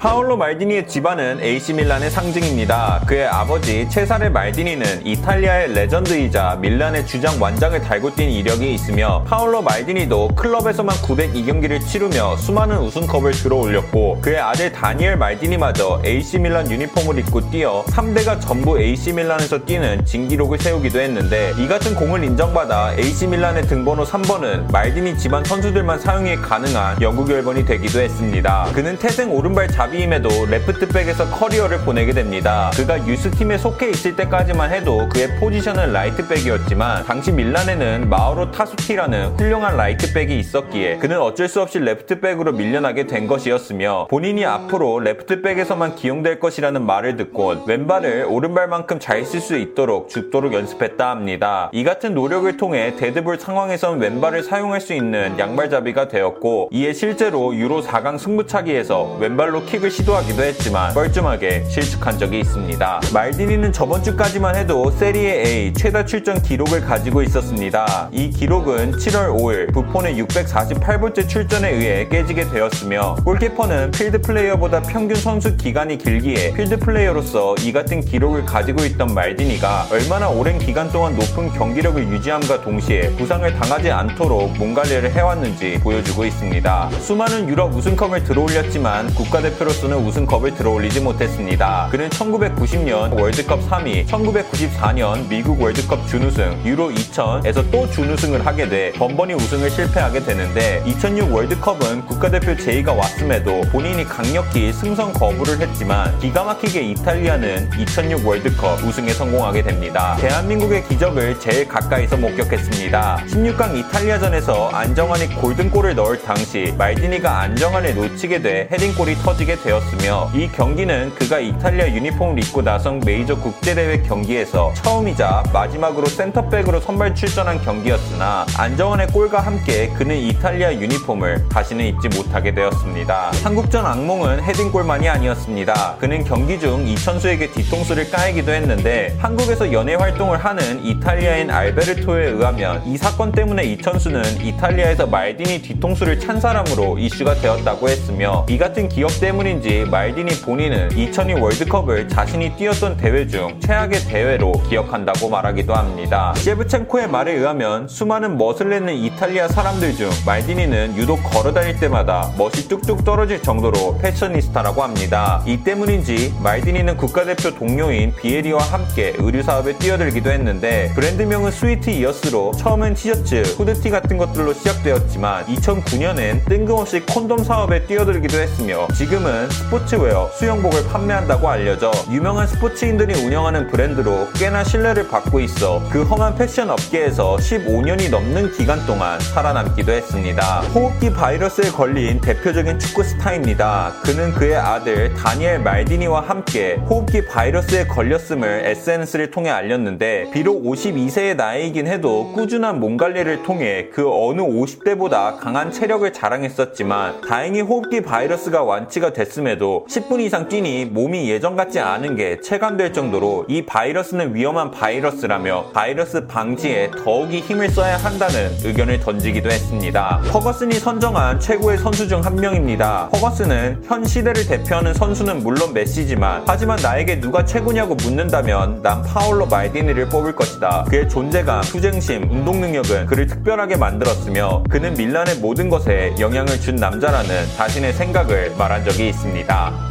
파올로 말디니의 집안은 AC 밀란의 상징입니다. 그의 아버지 체사레 말디니는 이탈리아의 레전드이자 밀란의 주장 완장을 달고 뛴 이력이 있으며 파올로 말디니도 클럽에서만 902경기를 치르며 수많은 우승컵을 들어올렸고 그의 아들 다니엘 말디니마저 AC 밀란 유니폼을 입고 뛰어 3대가 전부 AC 밀란에서 뛰는 진기록을 세우기도 했는데 이 같은 공을 인정받아 AC 밀란의 등번호 3번은 말디니 집안 선수들만 사용이 가능한 영구 결번이 되기도 했습니다. 그는 태생 오른발잡이임에도 레프트백에서 커리어를 보내게 됩니다. 그가 유스팀에 속해 있을 때까지만 해도 그의 포지션은 라이트백이었지만 당시 밀란에는 마우로 타소티라는 훌륭한 라이트백이 있었기에 그는 어쩔 수 없이 레프트백으로 밀려나게 된 것이었으며 본인이 앞으로 레프트백에서만 기용될 것이라는 말을 듣고 왼발을 오른발만큼 잘 쓸 수 있도록 죽도록 연습했다 합니다. 이 같은 노력을 통해 데드볼 상황에선 왼발을 사용할 수 있는 양발잡이가 되었고 이에 실제로 유로 4강 승부차기에서 왼발로 킥 킥을 시도하기도 했지만 뻘쭘하게 실축한 적이 있습니다. 말디니는 저번 주까지만 해도 세리에 A 최다 출전 기록을 가지고 있었습니다. 이 기록은 7월 5일 부폰의 648번째 출전에 의해 깨지게 되었으며 골키퍼는 필드 플레이어보다 평균 선수 기간이 길기에 필드 플레이어로서 이 같은 기록을 가지고 있던 말디니가 얼마나 오랜 기간 동안 높은 경기력을 유지함과 동시에 부상을 당하지 않도록 몸 관리를 해왔는지 보여주고 있습니다. 수많은 유럽 우승컵을 들어올렸지만 국가대표로 선수로서는 우승컵을 들어올리지 못했습니다. 그는 1990년 월드컵 3위, 1994년 미국 월드컵 준우승, 유로 2000에서 또 준우승을 하게 돼 번번이 우승을 실패하게 되는데 2006 월드컵은 국가대표 제의가 왔음에도 본인이 강력히 승선 거부를 했지만 기가 막히게 이탈리아는 2006 월드컵 우승에 성공하게 됩니다. 대한민국의 기적을 제일 가까이서 목격했습니다. 16강 이탈리아전에서 안정환이 골든골을 넣을 당시 말디니가 안정환을 놓치게 돼 헤딩골이 터지게 되었으며 이 경기는 그가 이탈리아 유니폼을 입고 나선 메이저 국제대회 경기에서 처음이자 마지막으로 센터백으로 선발 출전한 경기였으나 안정환의 골과 함께 그는 이탈리아 유니폼을 다시는 입지 못하게 되었습니다. 한국전 악몽은 헤딩골만이 아니었습니다. 그는 경기 중 이천수에게 뒤통수를 까이기도 했는데 한국에서 연예 활동을 하는 이탈리아인 알베르토에 의하면 이 사건 때문에 이천수는 이탈리아에서 말디니 뒤통수를 찬 사람으로 이슈가 되었다고 했으며 이 같은 기억 때문이 때문인지 말디니 본인은 2002 월드컵을 자신이 뛰었던 대회 중 최악의 대회로 기억한다고 말하기도 합니다. 셰브첸코의 말에 의하면 수많은 멋을 내는 이탈리아 사람들 중 말디니는 유독 걸어다닐 때마다 멋이 뚝뚝 떨어질 정도로 패셔니스타라고 합니다. 이 때문인지 말디니는 국가대표 동료인 비에리와 함께 의류 사업에 뛰어들기도 했는데 브랜드명은 스위트 이어스로 처음엔 티셔츠, 후드티 같은 것들로 시작되었지만 2009년엔 뜬금없이 콘돔 사업에 뛰어들기도 했으며 지금은 브랜드는 스포츠웨어, 수영복을 판매한다고 알려져 유명한 스포츠인들이 운영하는 브랜드로 꽤나 신뢰를 받고 있어 그 험한 패션 업계에서 15년이 넘는 기간 동안 살아남기도 했습니다. 호흡기 바이러스에 걸린 대표적인 축구 스타입니다. 그는 그의 아들 다니엘 말디니와 함께 호흡기 바이러스에 걸렸음을 SNS를 통해 알렸는데 비록 52세의 나이이긴 해도 꾸준한 몸 관리를 통해 그 어느 50대보다 강한 체력을 자랑했었지만 다행히 호흡기 바이러스가 완치가 됐 됐음에도 10분 이상 뛰니 몸이 예전 같지 않은 게 체감될 정도로 이 바이러스는 위험한 바이러스라며 바이러스 방지에 더욱이 힘을 써야 한다는 의견을 던지기도 했습니다. 허거슨이 선정한 최고의 선수 중 한 명입니다. 허거슨은 현 시대를 대표하는 선수는 물론 메시지만 하지만 나에게 누가 최고냐고 묻는다면 난 파울로 말디니를 뽑을 것이다. 그의 존재감, 투쟁심, 운동 능력은 그를 특별하게 만들었으며 그는 밀란의 모든 것에 영향을 준 남자라는 자신의 생각을 말한 적이 있습니다.